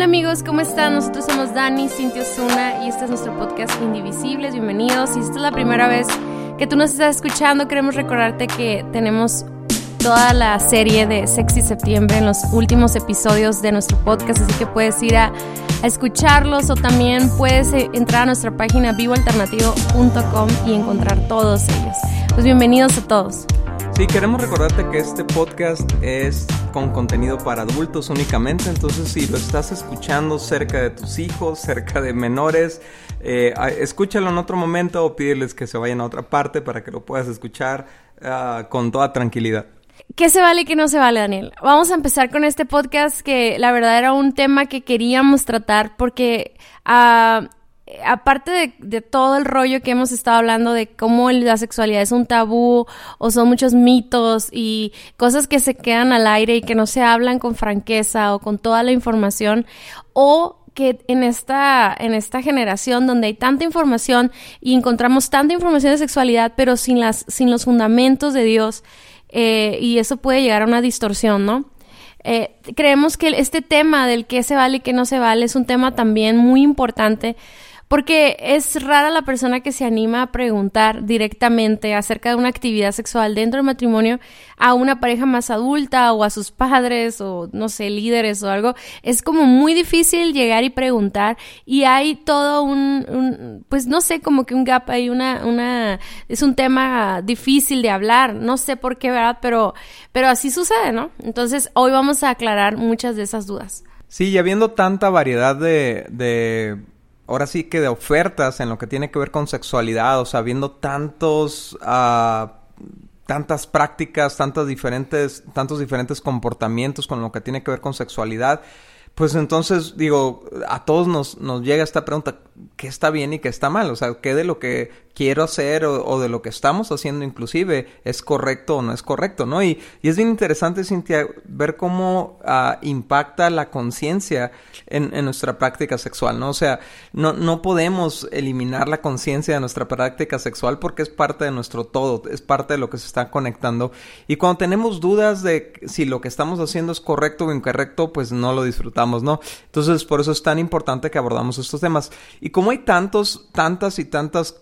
Hola amigos, ¿cómo están? Nosotros somos Dani, Cintia Osuna y este es nuestro podcast Indivisibles. Bienvenidos. Si esta es la primera vez que tú nos estás escuchando, queremos recordarte que tenemos toda la serie de Sexy Septiembre en los últimos episodios de nuestro podcast, así que puedes ir a, escucharlos o también puedes eh, entrar a nuestra página vivoalternativo.com y encontrar todos ellos. Pues bienvenidos a todos. Sí, queremos recordarte que este podcast es con contenido para adultos únicamente, entonces si lo estás escuchando cerca de tus hijos, cerca de menores, eh, escúchalo en otro momento o pídeles que se vayan a otra parte para que lo puedas escuchar uh, con toda tranquilidad. ¿Qué se vale y qué no se vale, Daniel? Vamos a empezar con este podcast que la verdad era un tema que queríamos tratar porque... Uh, aparte de, todo el rollo que hemos estado hablando de cómo la sexualidad es un tabú o son muchos mitos y cosas que se quedan al aire y que no se hablan con franqueza o con toda la información o que en esta, en esta generación donde hay tanta información y encontramos tanta información de sexualidad pero sin, las, sin los fundamentos de Dios eh, y eso puede llegar a una distorsión, ¿no? Eh, creemos que este tema del qué se vale y qué no se vale es un tema también muy importante porque es rara la persona que se anima a preguntar directamente acerca de una actividad sexual dentro del matrimonio a una pareja más adulta o a sus padres o no sé, líderes o algo. Es como muy difícil llegar y preguntar y hay todo un, pues no sé, como que un gap, hay una, una, es un tema difícil de hablar, no sé por qué, ¿verdad? Pero, pero así sucede, ¿no? Entonces hoy vamos a aclarar muchas de esas dudas. Sí, y habiendo tanta variedad de, de ahora sí que de ofertas en lo que tiene que ver con sexualidad, o sea, viendo tantos, uh, tantas prácticas, tantas diferentes, tantos diferentes comportamientos con lo que tiene que ver con sexualidad, pues entonces digo, a todos nos, nos llega esta pregunta, ¿qué está bien y qué está mal? O sea, ¿qué de lo que quiero hacer o, de lo que estamos haciendo inclusive es correcto o no es correcto, ¿no? Y, y es bien interesante, Cintia, ver cómo uh, impacta la conciencia en, en, nuestra práctica sexual, ¿no? O sea, no, no podemos eliminar la conciencia de nuestra práctica sexual porque es parte de nuestro todo, es parte de lo que se está conectando. Y cuando tenemos dudas de si lo que estamos haciendo es correcto o incorrecto, pues no lo disfrutamos, ¿no? Entonces, por eso es tan importante que abordamos estos temas. Y como hay tantos, tantas y tantas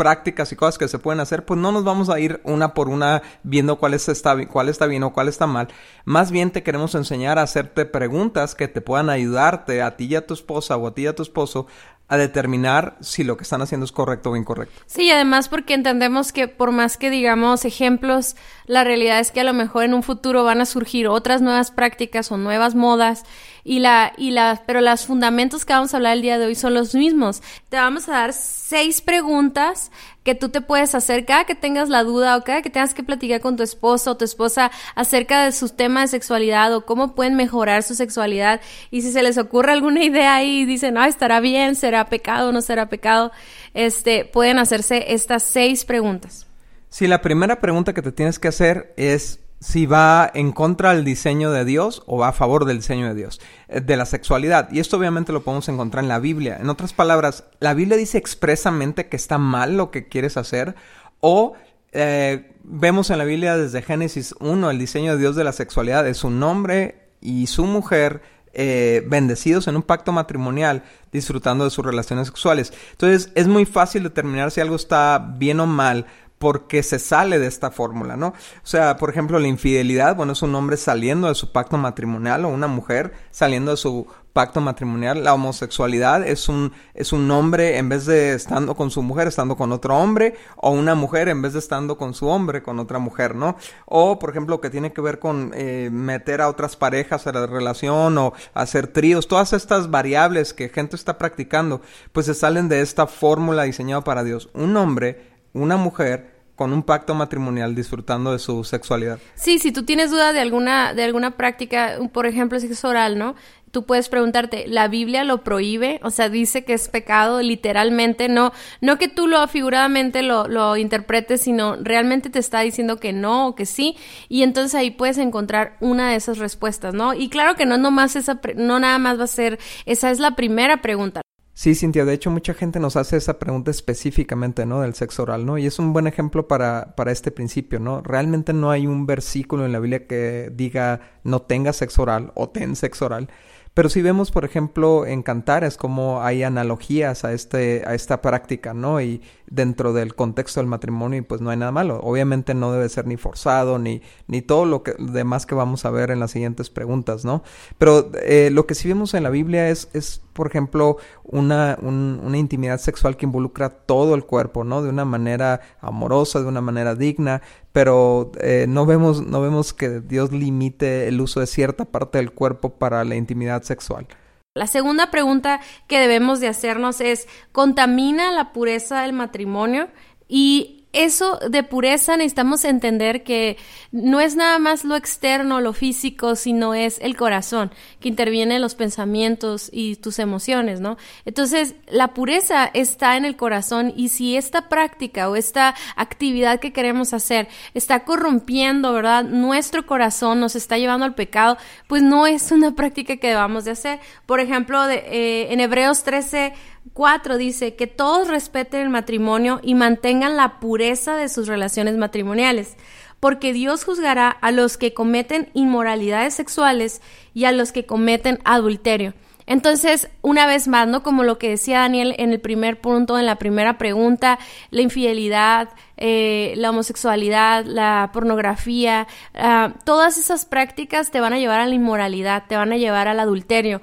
prácticas y cosas que se pueden hacer, pues no nos vamos a ir una por una viendo cuál está, cuál está bien o cuál está mal. Más bien te queremos enseñar a hacerte preguntas que te puedan ayudarte a ti y a tu esposa o a ti y a tu esposo a determinar si lo que están haciendo es correcto o incorrecto. Sí, además porque entendemos que por más que digamos ejemplos, la realidad es que a lo mejor en un futuro van a surgir otras nuevas prácticas o nuevas modas y la y la pero los fundamentos que vamos a hablar el día de hoy son los mismos. Te vamos a dar seis preguntas que tú te puedes hacer cada que tengas la duda o cada que tengas que platicar con tu esposo o tu esposa acerca de sus temas de sexualidad o cómo pueden mejorar su sexualidad y si se les ocurre alguna idea ahí y dicen, "Ah, estará bien, será pecado, no será pecado", este pueden hacerse estas seis preguntas. Sí, la primera pregunta que te tienes que hacer es si va en contra del diseño de Dios o va a favor del diseño de Dios, eh, de la sexualidad. Y esto obviamente lo podemos encontrar en la Biblia. En otras palabras, la Biblia dice expresamente que está mal lo que quieres hacer o eh, vemos en la Biblia desde Génesis 1 el diseño de Dios de la sexualidad es un hombre y su mujer eh, bendecidos en un pacto matrimonial, disfrutando de sus relaciones sexuales. Entonces es muy fácil determinar si algo está bien o mal porque se sale de esta fórmula, ¿no? O sea, por ejemplo, la infidelidad, bueno, es un hombre saliendo de su pacto matrimonial o una mujer saliendo de su pacto matrimonial. La homosexualidad es un, es un hombre en vez de estando con su mujer, estando con otro hombre, o una mujer en vez de estando con su hombre, con otra mujer, ¿no? O, por ejemplo, que tiene que ver con eh, meter a otras parejas a la relación o hacer tríos, todas estas variables que gente está practicando, pues se salen de esta fórmula diseñada para Dios. Un hombre una mujer con un pacto matrimonial disfrutando de su sexualidad. Sí, si tú tienes duda de alguna, de alguna práctica, por ejemplo, sexo oral, ¿no? Tú puedes preguntarte, ¿la Biblia lo prohíbe? O sea, dice que es pecado, literalmente, no, no que tú lo figuradamente lo, lo interpretes, sino realmente te está diciendo que no o que sí, y entonces ahí puedes encontrar una de esas respuestas, ¿no? Y claro que no nomás esa, no nada más va a ser, esa es la primera pregunta. Sí, Cintia, de hecho mucha gente nos hace esa pregunta específicamente, ¿no? Del sexo oral, ¿no? Y es un buen ejemplo para, para este principio, ¿no? Realmente no hay un versículo en la Biblia que diga no tengas sexo oral o ten sexo oral, Pero si vemos, por ejemplo, en Cantares como hay analogías a, este, a esta práctica, ¿no? Y dentro del contexto del matrimonio, pues no hay nada malo. Obviamente no debe ser ni forzado, ni, ni todo lo que, demás que vamos a ver en las siguientes preguntas, ¿no? Pero eh, lo que sí vemos en la Biblia es, es por ejemplo, una, una intimidad sexual que involucra todo el cuerpo, ¿no? De una manera amorosa, de una manera digna, pero eh, no, vemos, no vemos que Dios limite el uso de cierta parte del cuerpo para la intimidad sexual. La segunda pregunta que debemos de hacernos es, ¿contamina la pureza del matrimonio? Y eso de pureza necesitamos entender que no es nada más lo externo, lo físico, sino es el corazón que interviene en los pensamientos y tus emociones, ¿no? Entonces, la pureza está en el corazón y si esta práctica o esta actividad que queremos hacer está corrompiendo, ¿verdad? Nuestro corazón nos está llevando al pecado, pues no es una práctica que debamos de hacer. Por ejemplo, de, eh, en Hebreos 13, 4 dice que todos respeten el matrimonio y mantengan la pureza de sus relaciones matrimoniales, porque Dios juzgará a los que cometen inmoralidades sexuales y a los que cometen adulterio. Entonces, una vez más, ¿no? Como lo que decía Daniel en el primer punto, en la primera pregunta, la infidelidad, eh, la homosexualidad, la pornografía, ah, todas esas prácticas te van a llevar a la inmoralidad, te van a llevar al adulterio.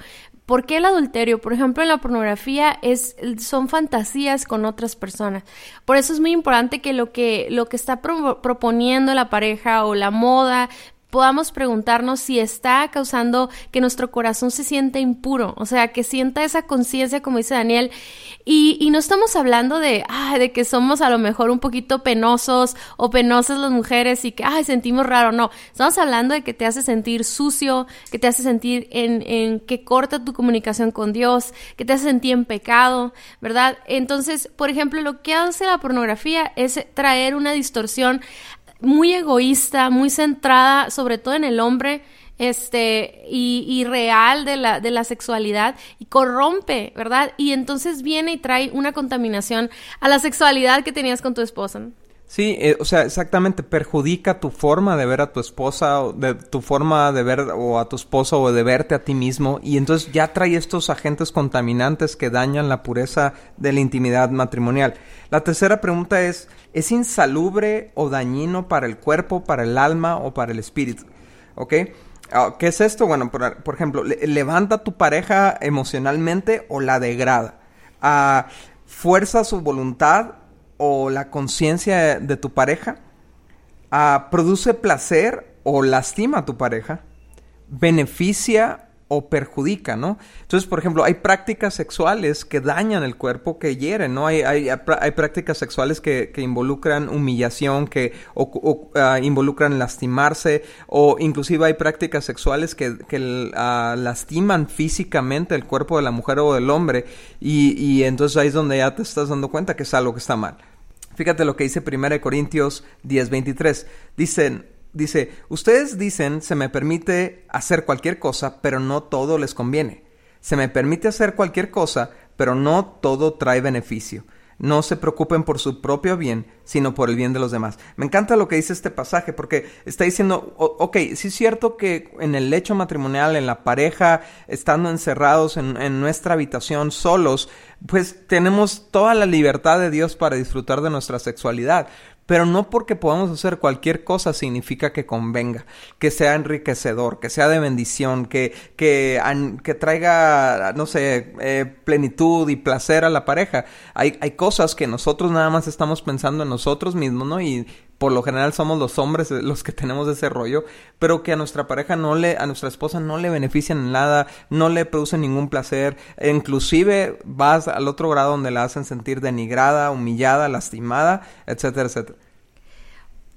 ¿Por qué el adulterio? Por ejemplo, en la pornografía es, son fantasías con otras personas. Por eso es muy importante que lo que, lo que está proponiendo la pareja o la moda, podamos preguntarnos si está causando que nuestro corazón se sienta impuro, o sea, que sienta esa conciencia, como dice Daniel, y, y, no estamos hablando de, ah, de que somos a lo mejor un poquito penosos o penosas las mujeres y que, ay, sentimos raro, no, estamos hablando de que te hace sentir sucio, que te hace sentir en, en que corta tu comunicación con Dios, que te hace sentir en pecado, ¿verdad? Entonces, por ejemplo, lo que hace la pornografía es traer una distorsión muy egoísta, muy centrada sobre todo en el hombre, este, y, y, real de la, de la sexualidad y corrompe, ¿verdad? Y entonces viene y trae una contaminación a la sexualidad que tenías con tu esposa. Sí, eh, o sea, exactamente, perjudica tu forma de ver a tu esposa, o de tu forma de ver o a tu esposo o de verte a ti mismo, y entonces ya trae estos agentes contaminantes que dañan la pureza de la intimidad matrimonial. La tercera pregunta es, ¿es insalubre o dañino para el cuerpo, para el alma o para el espíritu? ¿Ok? Ah, ¿Qué es esto? Bueno, por, ejemplo, levanta tu pareja emocionalmente o la degrada. Ah, fuerza su voluntad o la conciencia de tu pareja, ah, produce placer o lastima a tu pareja, beneficia o perjudica, ¿no? Entonces, por ejemplo, hay prácticas sexuales que dañan el cuerpo, que hieren, ¿no? Hay, hay, prácticas sexuales que, que, involucran humillación, que uh, involucran lastimarse, o inclusive hay prácticas sexuales que, que uh, lastiman físicamente el cuerpo de la mujer o del hombre, y, y entonces ahí es donde ya te estás dando cuenta que es algo que está mal. Fíjate lo que dice 1 Corintios 10:23. Dicen, Dice, ustedes dicen, se me permite hacer cualquier cosa, pero no todo les conviene. Se me permite hacer cualquier cosa, pero no todo trae beneficio. No se preocupen por su propio bien, sino por el bien de los demás. Me encanta lo que dice este pasaje, porque está diciendo, ok, sí es cierto que en el lecho matrimonial, en la pareja, estando encerrados en, en nuestra habitación solos, pues tenemos toda la libertad de Dios para disfrutar de nuestra sexualidad. Pero no porque podamos hacer cualquier cosa significa que convenga, que sea enriquecedor, que sea de bendición, que, que, que traiga, no sé, eh, plenitud y placer a la pareja. Hay, hay cosas que nosotros nada más estamos pensando en nosotros mismos, ¿no? Y por lo general somos los hombres los que tenemos ese rollo, pero que a nuestra pareja no le, a nuestra esposa no le benefician en nada, no le producen ningún placer, e inclusive vas al otro grado donde la hacen sentir denigrada, humillada, lastimada, etcétera, etcétera.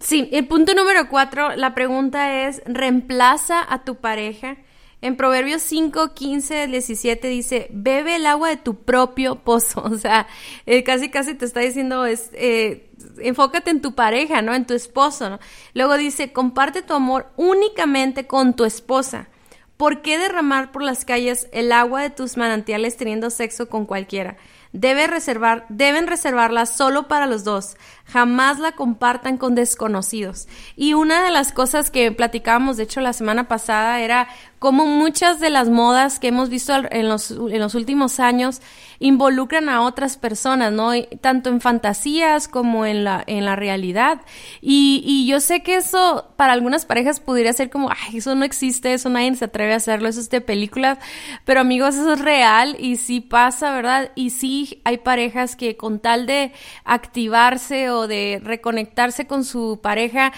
Sí, el punto número cuatro, la pregunta es, ¿reemplaza a tu pareja? En Proverbios 5, 15, 17 dice, bebe el agua de tu propio pozo. O sea, eh, casi casi te está diciendo, es, eh, enfócate en tu pareja, ¿no? En tu esposo. Luego dice, comparte tu amor únicamente con tu esposa. ¿Por qué derramar por las calles el agua de tus manantiales teniendo sexo con cualquiera? Debe reservar, deben reservarla solo para los dos. Jamás la compartan con desconocidos. Y una de las cosas que platicábamos, de hecho, la semana pasada era como muchas de las modas que hemos visto en los, en los últimos años involucran a otras personas, ¿no? Tanto en fantasías como en la, en la realidad. Y, y yo sé que eso para algunas parejas pudiera ser como, ay, eso no existe, eso nadie se atreve a hacerlo, eso es de películas. Pero amigos, eso es real y sí pasa, ¿verdad? Y sí hay parejas que con tal de activarse o de reconectarse con su pareja,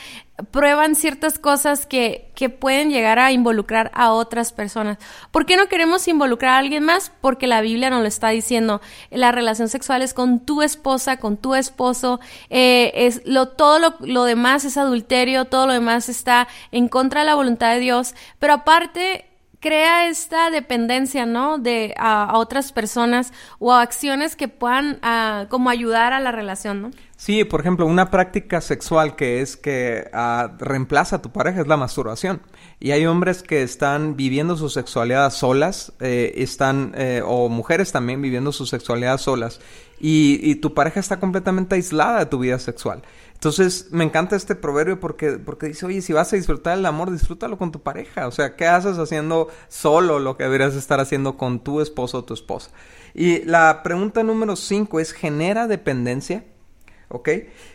prueban ciertas cosas que, que, pueden llegar a involucrar a otras personas. ¿Por qué no queremos involucrar a alguien más? Porque la Biblia nos lo está diciendo. La relación sexual es con tu esposa, con tu esposo. Eh, es lo, todo lo, lo demás es adulterio, todo lo demás está en contra de la voluntad de Dios. Pero aparte, crea esta dependencia, ¿no? De a, otras personas o a acciones que puedan ah, como ayudar a la relación, ¿no? Sí, por ejemplo, una práctica sexual que es que uh, reemplaza a tu pareja es la masturbación. Y hay hombres que están viviendo su sexualidad solas, eh, están, eh, o mujeres también viviendo su sexualidad solas, y, y tu pareja está completamente aislada de tu vida sexual. Entonces, me encanta este proverbio porque, porque dice, oye, si vas a disfrutar el amor, disfrútalo con tu pareja. O sea, ¿qué haces haciendo solo lo que deberías estar haciendo con tu esposo o tu esposa? Y la pregunta número cinco es, ¿genera dependencia? ¿Ok?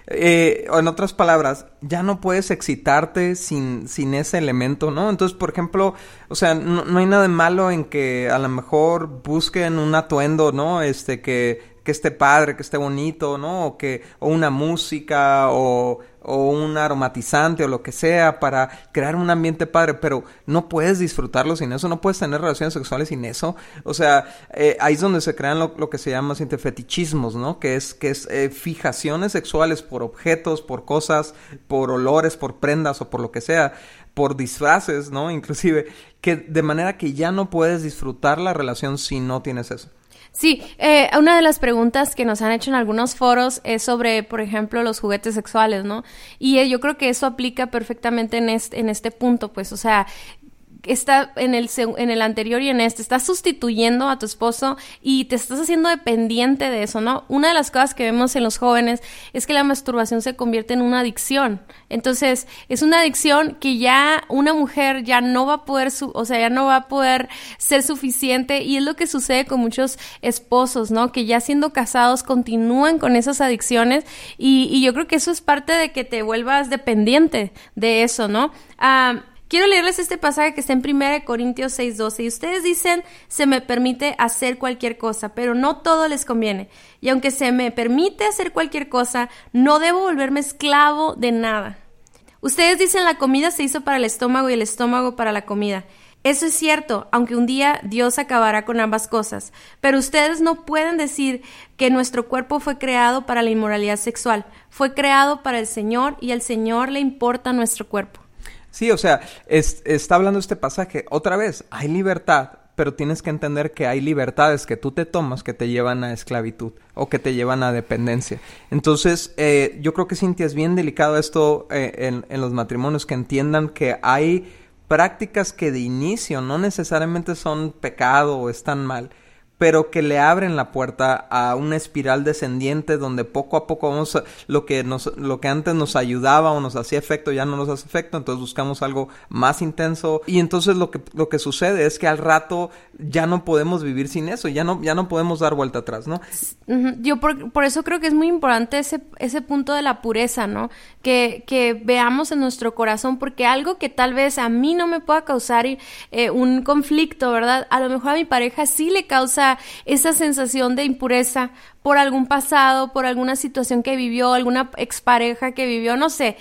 Eh, en otras palabras, ya no puedes excitarte sin, sin ese elemento, ¿no? Entonces, por ejemplo, o sea, no, no hay nada malo en que a lo mejor busquen un atuendo, ¿no? Este, que que esté padre, que esté bonito, ¿no? O que, o una música, o, o un aromatizante, o lo que sea, para crear un ambiente padre, pero no puedes disfrutarlo sin eso, no puedes tener relaciones sexuales sin eso. O sea, eh, ahí es donde se crean lo, que se llama fetichismos, ¿no? Que es, que es eh, fijaciones sexuales por objetos, por cosas, por olores, por prendas o por lo que sea por disfraces, ¿no? Inclusive, que de manera que ya no puedes disfrutar la relación si no tienes eso. Sí, eh, una de las preguntas que nos han hecho en algunos foros es sobre, por ejemplo, los juguetes sexuales, ¿no? Y eh, yo creo que eso aplica perfectamente en este, en este punto, pues, o sea, está en el, en el anterior y en este, estás sustituyendo a tu esposo y te estás haciendo dependiente de eso, ¿no? Una de las cosas que vemos en los jóvenes es que la masturbación se convierte en una adicción. Entonces, es una adicción que ya una mujer ya no va a poder, o sea, ya no va a poder ser suficiente y es lo que sucede con muchos esposos, ¿no? Que ya siendo casados continúan con esas adicciones y, y yo creo que eso es parte de que te vuelvas dependiente de eso, ¿no? Ah, Quiero leerles este pasaje que está en 1 Corintios 6:12 y ustedes dicen, se me permite hacer cualquier cosa, pero no todo les conviene. Y aunque se me permite hacer cualquier cosa, no debo volverme esclavo de nada. Ustedes dicen la comida se hizo para el estómago y el estómago para la comida. Eso es cierto, aunque un día Dios acabará con ambas cosas. Pero ustedes no pueden decir que nuestro cuerpo fue creado para la inmoralidad sexual. Fue creado para el Señor y al Señor le importa nuestro cuerpo. Sí, o sea, está hablando este pasaje. Otra vez, hay libertad, pero tienes que entender que hay libertades que tú te tomas que te llevan a esclavitud o que te llevan a dependencia. Entonces, eh, yo creo que Cintia es bien delicado esto eh, en, en los matrimonios, que entiendan que hay prácticas que de inicio no necesariamente son pecado o están mal, pero que le abren la puerta a una espiral descendiente donde poco a poco vamos lo que nos lo que antes nos ayudaba o nos hacía efecto ya no nos hace efecto, entonces buscamos algo más intenso y entonces lo que lo que sucede es que al rato ya no podemos vivir sin eso, ya no ya no podemos dar vuelta atrás, ¿no? Yo por, por eso creo que es muy importante ese ese punto de la pureza, ¿no? Que que veamos en nuestro corazón porque algo que tal vez a mí no me pueda causar eh, un conflicto, ¿verdad? A lo mejor a mi pareja sí le causa esa, sensación de impureza por algún pasado, por alguna situación que vivió, alguna expareja que vivió, no sé.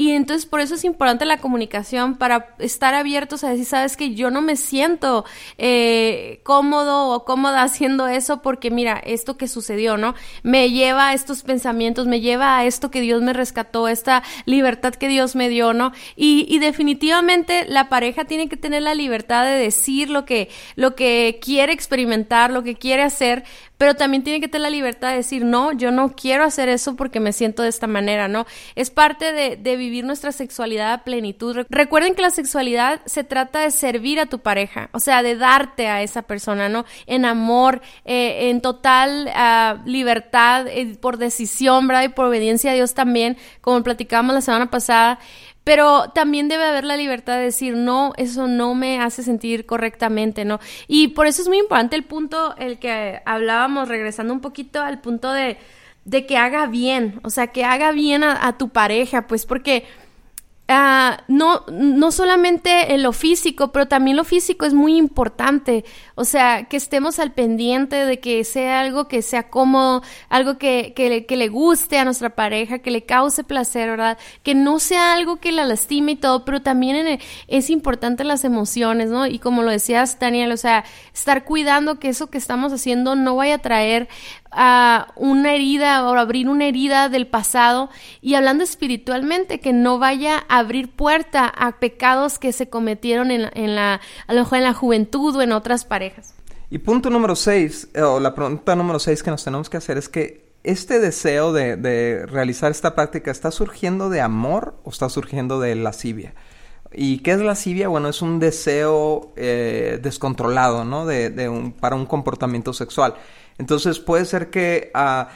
Y entonces por eso es importante la comunicación para estar abiertos a decir, sabes que yo no me siento eh, cómodo o cómoda haciendo eso porque mira, esto que sucedió, ¿no? Me lleva a estos pensamientos, me lleva a esto que Dios me rescató, esta libertad que Dios me dio, ¿no? Y, y definitivamente la pareja tiene que tener la libertad de decir lo que, lo que quiere experimentar, lo que quiere hacer, pero también tiene que tener la libertad de decir, no, yo no quiero hacer eso porque me siento de esta manera, ¿no? Es parte de, de vivir nuestra sexualidad a plenitud. Recuerden que la sexualidad se trata de servir a tu pareja, o sea, de darte a esa persona, ¿no? En amor, eh, en total ah, libertad, eh, por decisión, ¿verdad? Y por obediencia a Dios también, como platicábamos la semana pasada. Pero también debe haber la libertad de decir, no, eso no me hace sentir correctamente, ¿no? Y por eso es muy importante el punto, el que hablábamos, regresando un poquito al punto de, de que haga bien, o sea, que haga bien a, a tu pareja, pues porque Ah, no, no solamente en lo físico, pero también lo físico es muy importante. O sea, que estemos al pendiente de que sea algo que sea cómodo, algo que, que, que le guste a nuestra pareja, que le cause placer, ¿verdad? Que no sea algo que la lastime y todo, pero también es importante las emociones, ¿no? Y como lo decías, Daniel, o sea, estar cuidando que eso que estamos haciendo no vaya a traer a una herida o abrir una herida del pasado y hablando espiritualmente que no vaya a abrir puerta a pecados que se cometieron en, en la a lo mejor en la juventud o en otras parejas. Y punto número seis, eh, o la pregunta número seis que nos tenemos que hacer es que este deseo de, de realizar esta práctica está surgiendo de amor o está surgiendo de lascivia. ¿Y qué es lascivia? Bueno, es un deseo eh, descontrolado, ¿no? De, de un, para un comportamiento sexual. Entonces puede ser que a,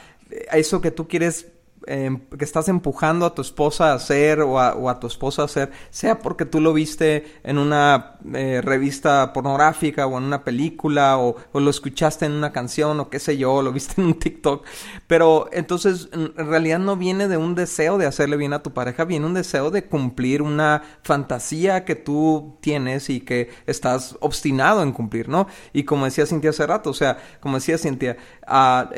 a eso que tú quieres Em, que estás empujando a tu esposa a hacer o a, tu esposa a hacer, sea porque tú lo viste en una eh, revista pornográfica o en una película o, lo escuchaste en una canción o qué sé yo, lo viste en un TikTok, pero entonces en realidad no viene de un deseo de hacerle bien a tu pareja, viene un deseo de cumplir una fantasía que tú tienes y que estás obstinado en cumplir, ¿no? Y como decía Cintia hace rato, o sea, como decía Cintia, uh,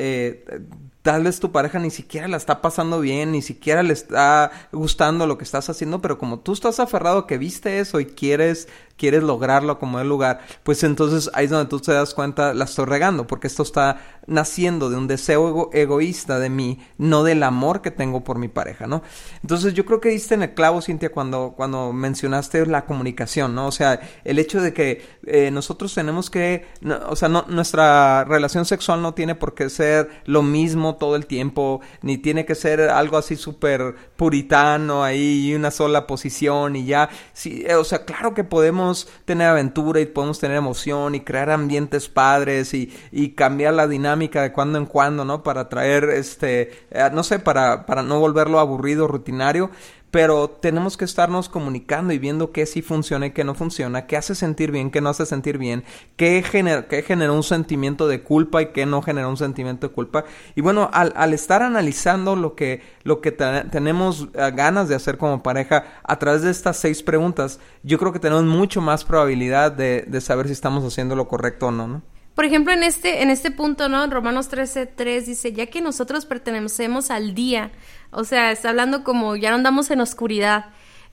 tal vez tu pareja ni siquiera la está pasando bien, ni siquiera le está gustando lo que estás haciendo, pero como tú estás aferrado que viste eso y quieres quieres lograrlo como el lugar, pues entonces ahí es donde tú te das cuenta, la estoy regando, porque esto está naciendo de un deseo egoísta de mí, no del amor que tengo por mi pareja, ¿no? Entonces yo creo que diste en el clavo, Cintia, cuando, cuando mencionaste la comunicación, ¿no? O sea, el hecho de que eh, nosotros tenemos que, o sea, no, nuestra relación sexual no tiene por qué ser lo mismo todo el tiempo, ni tiene que ser algo así súper puritano ahí y una sola posición y ya, sí, o sea, claro que podemos tener aventura y podemos tener emoción y crear ambientes padres y, y cambiar la dinámica de cuando en cuando, ¿no? Para traer, este, eh, no sé, para, para no volverlo aburrido, rutinario pero tenemos que estarnos comunicando y viendo qué sí funciona y qué no funciona, qué hace sentir bien, qué no hace sentir bien, qué genera, qué genera un sentimiento de culpa y qué no genera un sentimiento de culpa. Y bueno, al, al estar analizando lo que, lo que tenemos eh, ganas de hacer como pareja a través de estas seis preguntas, yo creo que tenemos mucho más probabilidad de, de saber si estamos haciendo lo correcto o no, ¿no? Por ejemplo, en este, en este punto, ¿no? En Romanos 13, 3 dice, ya que nosotros pertenecemos al día, o sea, está hablando como ya no andamos en oscuridad,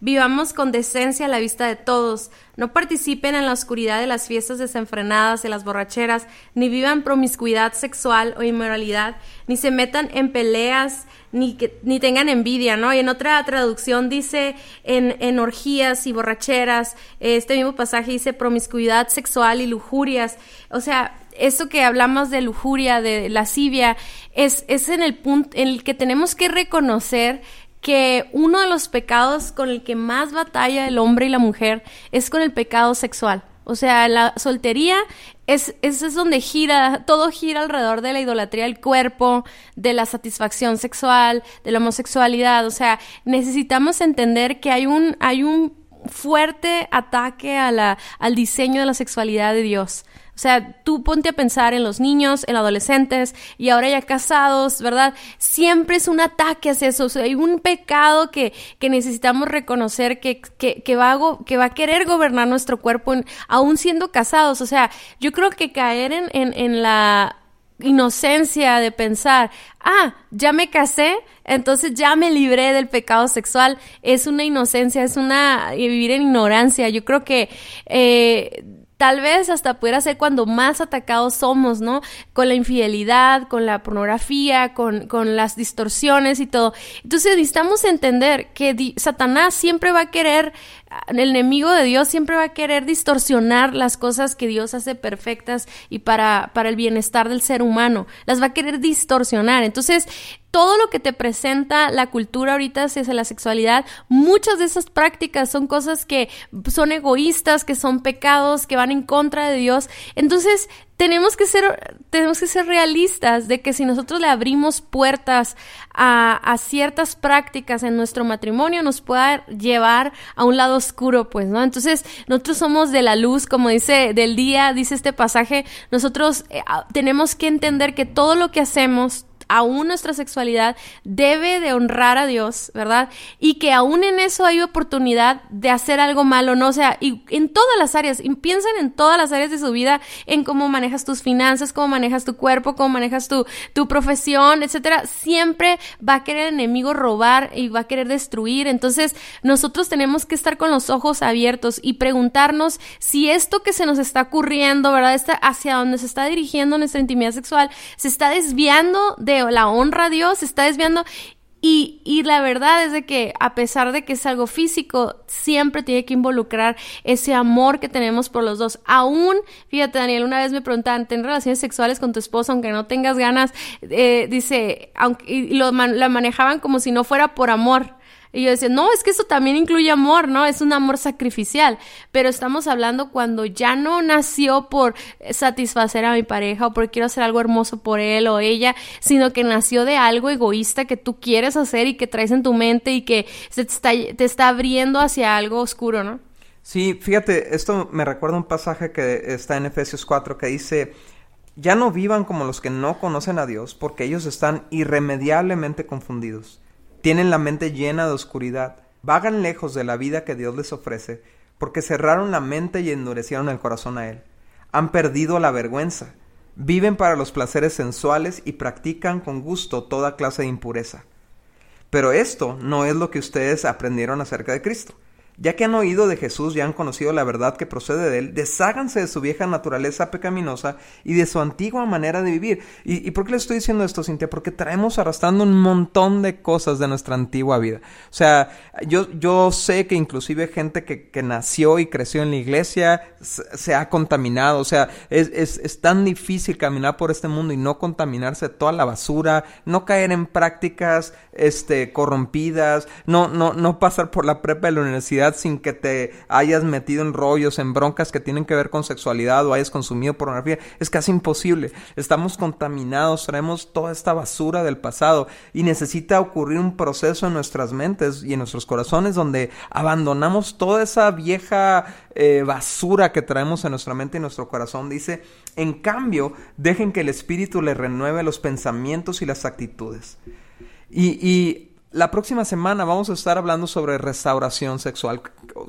vivamos con decencia a la vista de todos, no participen en la oscuridad de las fiestas desenfrenadas, de las borracheras, ni vivan promiscuidad sexual o inmoralidad, ni se metan en peleas, ni, que, ni tengan envidia, ¿no? Y en otra traducción dice en, en orgías y borracheras, este mismo pasaje dice promiscuidad sexual y lujurias, o sea, eso que hablamos de lujuria, de lascivia, es, es en el punto en el que tenemos que reconocer que uno de los pecados con el que más batalla el hombre y la mujer es con el pecado sexual. O sea, la soltería es, es, es, donde gira, todo gira alrededor de la idolatría del cuerpo, de la satisfacción sexual, de la homosexualidad. O sea, necesitamos entender que hay un, hay un fuerte ataque al diseño de la sexualidad de Dios. O sea, tú ponte a pensar en los niños, en adolescentes y ahora ya casados, ¿verdad? Siempre es un ataque hacia eso. O sea, hay un pecado que, que necesitamos reconocer que, que, que, va a, que va a querer gobernar nuestro cuerpo aún siendo casados. O sea, yo creo que caer en, en, la inocencia de pensar, ah, ya me casé, entonces ya me libré del pecado sexual, es una inocencia, es una vivir en ignorancia. Yo creo que eh, tal vez hasta pudiera ser cuando más atacados somos, ¿no? Con la infidelidad, con la pornografía, con, con las distorsiones y todo. Entonces necesitamos entender que Satanás siempre va a querer el enemigo de Dios siempre va a querer distorsionar las cosas que Dios hace perfectas y para, para el bienestar del ser humano. Las va a querer distorsionar. Entonces, todo lo que te presenta la cultura ahorita hacia la sexualidad, muchas de esas prácticas son cosas que son egoístas, que son pecados, que van en contra de Dios. Entonces, tenemos que ser, tenemos que ser realistas de que si nosotros le abrimos puertas a, a, ciertas prácticas en nuestro matrimonio, nos pueda llevar a un lado oscuro, pues, ¿no? Entonces, nosotros somos de la luz, como dice del día, dice este pasaje, nosotros eh, tenemos que entender que todo lo que hacemos, aún nuestra sexualidad debe de honrar a Dios, ¿verdad? Y que aún en eso hay oportunidad de hacer algo malo, ¿no? O sea, y en todas las áreas, piensen en todas las áreas de su vida, en cómo manejas tus finanzas, cómo manejas tu cuerpo, cómo manejas tu, tu profesión, etcétera. Siempre va a querer el enemigo robar y va a querer destruir. Entonces, nosotros tenemos que estar con los ojos abiertos y preguntarnos si esto que se nos está ocurriendo, ¿verdad? Está hacia donde se está dirigiendo nuestra intimidad sexual, se está desviando de la honra a Dios, se está desviando. Y, y, la verdad es de que a pesar de que es algo físico, siempre tiene que involucrar ese amor que tenemos por los dos. Aún, fíjate Daniel, una vez me preguntaban, ¿ten relaciones sexuales con tu esposa aunque no tengas ganas? Eh, dice, aunque, y lo, la manejaban como si no fuera por amor. Y yo decía, no, es que eso también incluye amor, ¿no? Es un amor sacrificial. Pero estamos hablando cuando ya no nació por satisfacer a mi pareja o porque quiero hacer algo hermoso por él o ella, sino que nació de algo egoísta que tú quieres hacer y que traes en tu mente y que te está, te está abriendo hacia algo oscuro, ¿no? Sí, fíjate, esto me recuerda un pasaje que está en Efesios 4 que dice, ya no vivan como los que no conocen a Dios, porque ellos están irremediablemente confundidos tienen la mente llena de oscuridad, vagan lejos de la vida que Dios les ofrece, porque cerraron la mente y endurecieron el corazón a Él. Han perdido la vergüenza, viven para los placeres sensuales y practican con gusto toda clase de impureza. Pero esto no es lo que ustedes aprendieron acerca de Cristo. Ya que han oído de Jesús y han conocido la verdad que procede de él, desháganse de su vieja naturaleza pecaminosa y de su antigua manera de vivir. ¿Y, por qué le estoy diciendo esto, Cintia? Porque traemos arrastrando un montón de cosas de nuestra antigua vida. O sea, yo, yo sé que inclusive gente que, que nació y creció en la iglesia se, ha contaminado. O sea, es, es, es tan difícil caminar por este mundo y no contaminarse toda la basura, no caer en prácticas este, corrompidas, no, no, no pasar por la prepa de la universidad sin que te hayas metido en rollos, en broncas que tienen que ver con sexualidad o hayas consumido pornografía. Es casi imposible. Estamos contaminados, traemos toda esta basura del pasado y necesita ocurrir un proceso en nuestras mentes y en nuestros corazones donde abandonamos toda esa vieja eh, basura que traemos en nuestra mente y nuestro corazón. Dice, en cambio, dejen que el Espíritu le renueve los pensamientos y las actitudes. Y la próxima semana vamos a estar hablando sobre restauración sexual.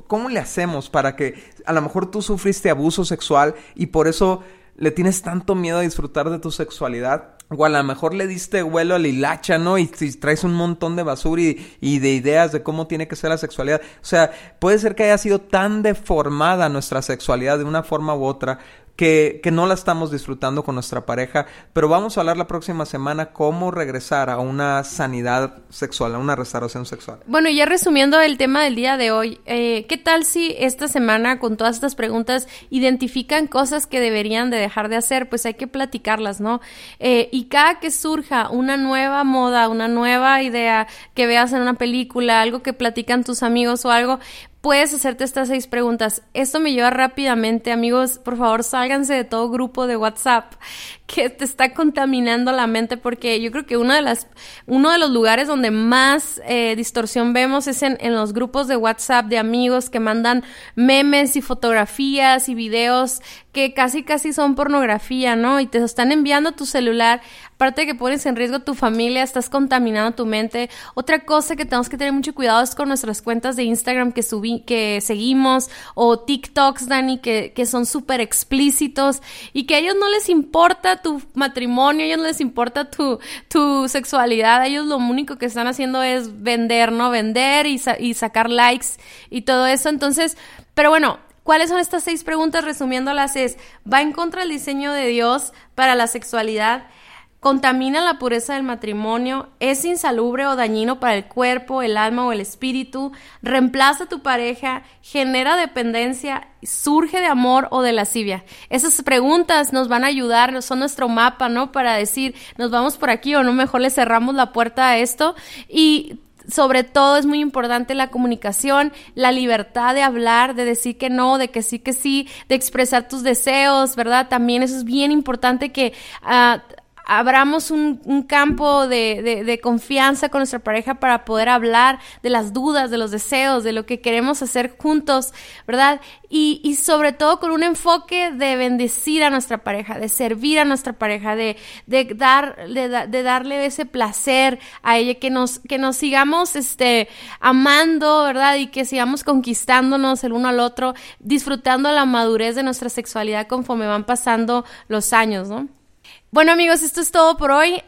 ¿Cómo le hacemos para que a lo mejor tú sufriste abuso sexual y por eso le tienes tanto miedo a disfrutar de tu sexualidad? O a lo mejor le diste vuelo a la hilacha, ¿no? Y, traes un montón de basura y, y, de ideas de cómo tiene que ser la sexualidad. O sea, puede ser que haya sido tan deformada nuestra sexualidad de una forma u otra que, que, no la estamos disfrutando con nuestra pareja, pero vamos a hablar la próxima semana cómo regresar a una sanidad sexual, a una restauración sexual. Bueno, ya resumiendo el tema del día de hoy, eh, ¿qué tal si esta semana con todas estas preguntas identifican cosas que deberían de dejar de hacer? Pues hay que platicarlas, ¿no? Eh, y cada que surja una nueva moda, una nueva idea que veas en una película, algo que platican tus amigos o algo, puedes hacerte estas seis preguntas. Esto me lleva rápidamente, amigos, por favor, sálganse de todo grupo de WhatsApp que te está contaminando la mente porque yo creo que uno de las uno de los lugares donde más eh, distorsión vemos es en, en, los grupos de WhatsApp de amigos que mandan memes y fotografías y videos que casi casi son pornografía, ¿no? Y te están enviando tu celular aparte de que pones en riesgo tu familia, estás contaminando tu mente. Otra cosa que tenemos que tener mucho cuidado es con nuestras cuentas de Instagram que subí, que seguimos, o TikToks, Dani, que, que son súper explícitos y que a ellos no les importa tu matrimonio, a ellos no les importa tu, tu sexualidad, a ellos lo único que están haciendo es vender, ¿no? Vender y, y sacar likes y todo eso. Entonces, pero bueno, ¿Cuáles son estas seis preguntas? Resumiéndolas es, ¿va en contra del diseño de Dios para la sexualidad? Contamina la pureza del matrimonio, es insalubre o dañino para el cuerpo, el alma o el espíritu, reemplaza a tu pareja, genera dependencia, surge de amor o de lascivia. Esas preguntas nos van a ayudar, son nuestro mapa, ¿no? Para decir, nos vamos por aquí o no, mejor le cerramos la puerta a esto. Y sobre todo es muy importante la comunicación, la libertad de hablar, de decir que no, de que sí, que sí, de expresar tus deseos, ¿verdad? También eso es bien importante que uh, abramos un, campo de, confianza con nuestra pareja para poder hablar de las dudas, de los deseos, de lo que queremos hacer juntos, ¿verdad? Y, sobre todo con un enfoque de bendecir a nuestra pareja, de servir a nuestra pareja, de, de, dar, de, de darle ese placer a ella, que nos, que nos sigamos este, amando, ¿verdad? Y que sigamos conquistándonos el uno al otro, disfrutando la madurez de nuestra sexualidad conforme van pasando los años, ¿no? Bueno amigos, esto es todo por hoy.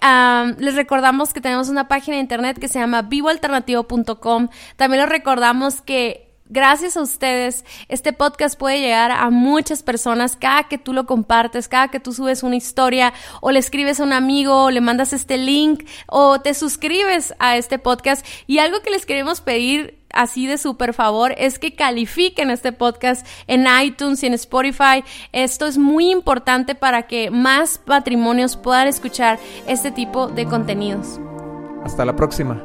Les recordamos que tenemos una página de internet que se llama vivoalternativo.com. También les recordamos que gracias a ustedes, este podcast puede llegar a muchas personas cada que tú lo compartes, cada que tú subes una historia o le escribes a un amigo o le mandas este link o te suscribes a este podcast. Y algo que les queremos pedir así de súper favor es que califiquen este podcast en iTunes y en Spotify. Esto es muy importante para que más matrimonios puedan escuchar este tipo de contenidos. Hasta la próxima.